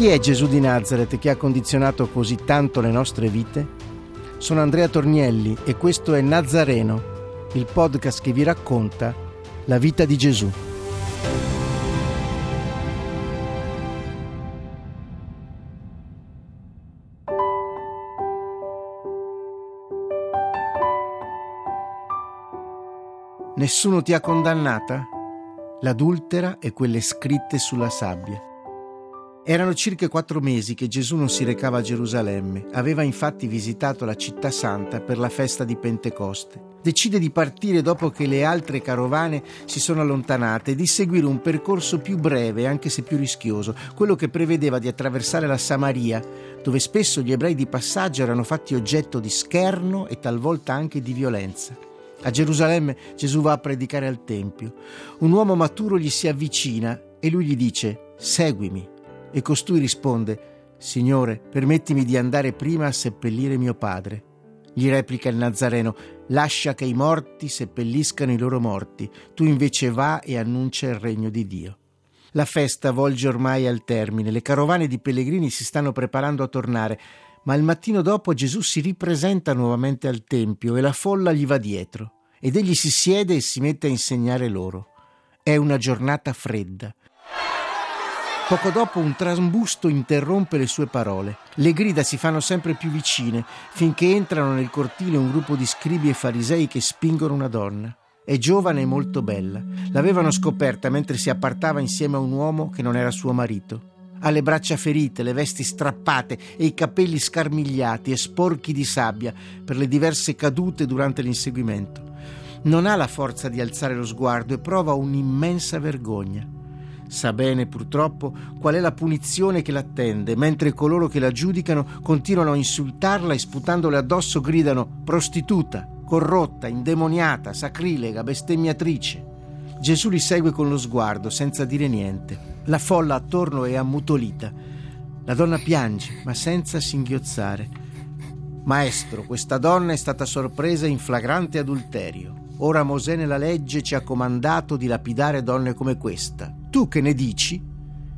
Chi è Gesù di Nazareth che ha condizionato così tanto le nostre vite? Sono Andrea Tornielli e questo è Nazareno, il podcast che vi racconta la vita di Gesù. Nessuno ti ha condannata? L'adultera e quelle scritte sulla sabbia. Erano circa quattro mesi che Gesù non si recava a Gerusalemme. Aveva infatti visitato la città santa per la festa di Pentecoste. Decide di partire dopo che le altre carovane si sono allontanate e di seguire un percorso più breve, anche se più rischioso, quello che prevedeva di attraversare la Samaria, dove spesso gli ebrei di passaggio erano fatti oggetto di scherno e talvolta anche di violenza. A Gerusalemme Gesù va a predicare al Tempio. Un uomo maturo gli si avvicina e lui gli dice Seguimi. E costui risponde Signore, permettimi di andare prima a seppellire mio padre. Gli replica il Nazareno Lascia che i morti seppelliscano i loro morti, tu invece va e annuncia il regno di Dio. La festa volge ormai al termine, le carovane di pellegrini si stanno preparando a tornare, ma il mattino dopo Gesù si ripresenta nuovamente al Tempio e la folla gli va dietro. Ed egli si siede e si mette a insegnare loro. È una giornata fredda. Poco dopo un trambusto interrompe le sue parole. Le grida si fanno sempre più vicine, finché entrano nel cortile un gruppo di scribi e farisei che spingono una donna. È giovane e molto bella. L'avevano scoperta mentre si appartava insieme a un uomo che non era suo marito. Ha le braccia ferite, le vesti strappate e i capelli scarmigliati e sporchi di sabbia per le diverse cadute durante l'inseguimento. Non ha la forza di alzare lo sguardo e prova un'immensa vergogna. Sa bene purtroppo qual è la punizione che l'attende, mentre coloro che la giudicano continuano a insultarla e sputandole addosso gridano prostituta, corrotta, indemoniata, sacrilega, bestemmiatrice. Gesù li segue con lo sguardo, senza dire niente. La folla attorno è ammutolita. La donna piange, ma senza singhiozzare. Maestro, questa donna è stata sorpresa in flagrante adulterio. Ora Mosè nella legge ci ha comandato di lapidare donne come questa. Tu che ne dici?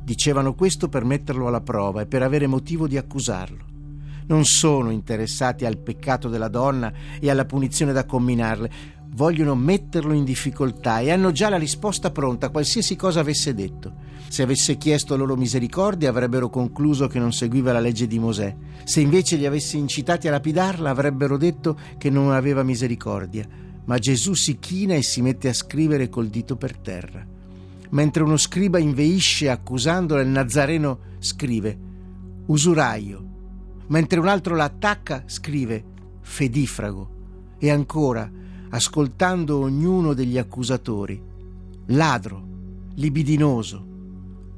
Dicevano questo per metterlo alla prova e per avere motivo di accusarlo. Non sono interessati al peccato della donna e alla punizione da comminarle, vogliono metterlo in difficoltà e hanno già la risposta pronta, qualsiasi cosa avesse detto. Se avesse chiesto loro misericordia avrebbero concluso che non seguiva la legge di Mosè. Se invece li avesse incitati a lapidarla avrebbero detto che non aveva misericordia. Ma Gesù si china e si mette a scrivere col dito per terra. Mentre uno scriba inveisce accusandolo, il Nazareno scrive usuraio. Mentre un altro l'attacca, scrive fedifrago. E ancora, ascoltando ognuno degli accusatori, ladro, libidinoso,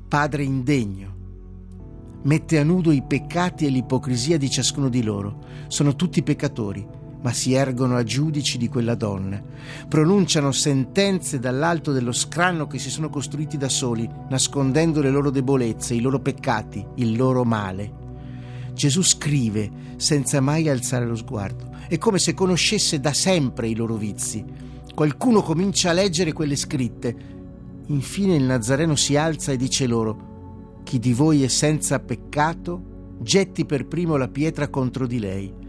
padre indegno. Mette a nudo i peccati e l'ipocrisia di ciascuno di loro. Sono tutti peccatori, ma si ergono a giudici di quella donna. Pronunciano sentenze dall'alto dello scranno che si sono costruiti da soli, nascondendo le loro debolezze, i loro peccati, il loro male. Gesù scrive senza mai alzare lo sguardo. È come se conoscesse da sempre i loro vizi. Qualcuno comincia a leggere quelle scritte. Infine il Nazareno si alza e dice loro, chi di voi è senza peccato, getti per primo la pietra contro di lei.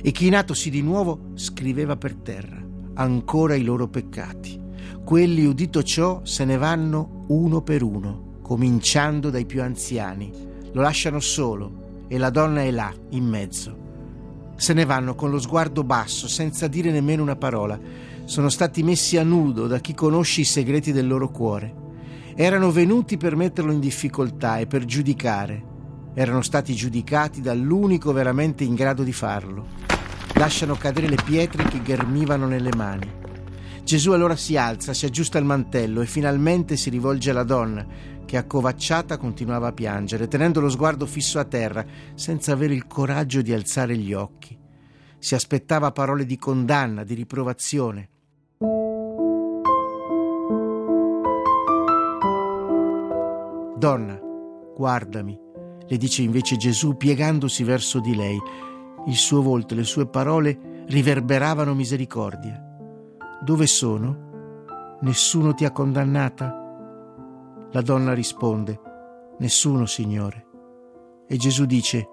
E chinatosi di nuovo scriveva per terra, ancora i loro peccati. Quelli, udito ciò, se ne vanno uno per uno, cominciando dai più anziani. Lo lasciano solo e la donna è là, in mezzo. Se ne vanno con lo sguardo basso, senza dire nemmeno una parola. Sono stati messi a nudo da chi conosce i segreti del loro cuore. Erano venuti per metterlo in difficoltà e per giudicare. Erano stati giudicati dall'unico veramente in grado di farlo. Lasciano cadere le pietre che ghermivano nelle mani. Gesù allora si alza, si aggiusta il mantello e finalmente si rivolge alla donna, che accovacciata continuava a piangere, tenendo lo sguardo fisso a terra, senza avere il coraggio di alzare gli occhi. Si aspettava parole di condanna, di riprovazione. Donna, guardami, le dice invece Gesù piegandosi verso di lei. Il suo volto e le sue parole riverberavano misericordia. Dove sono? Nessuno ti ha condannata? La donna risponde, Nessuno, Signore. E Gesù dice,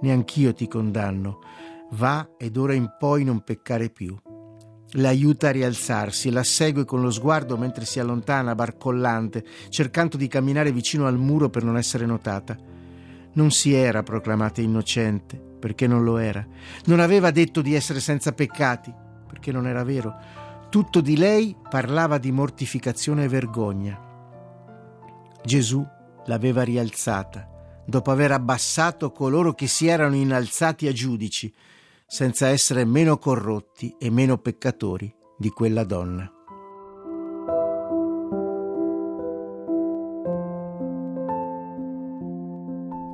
Neanch'io ti condanno, va ed ora in poi non peccare più. L'aiuta a rialzarsi la segue con lo sguardo mentre si allontana barcollante, cercando di camminare vicino al muro per non essere notata. Non si era proclamata innocente, perché non lo era. Non aveva detto di essere senza peccati, perché non era vero. Tutto di lei parlava di mortificazione e vergogna. Gesù l'aveva rialzata, dopo aver abbassato coloro che si erano innalzati a giudici, senza essere meno corrotti e meno peccatori di quella donna.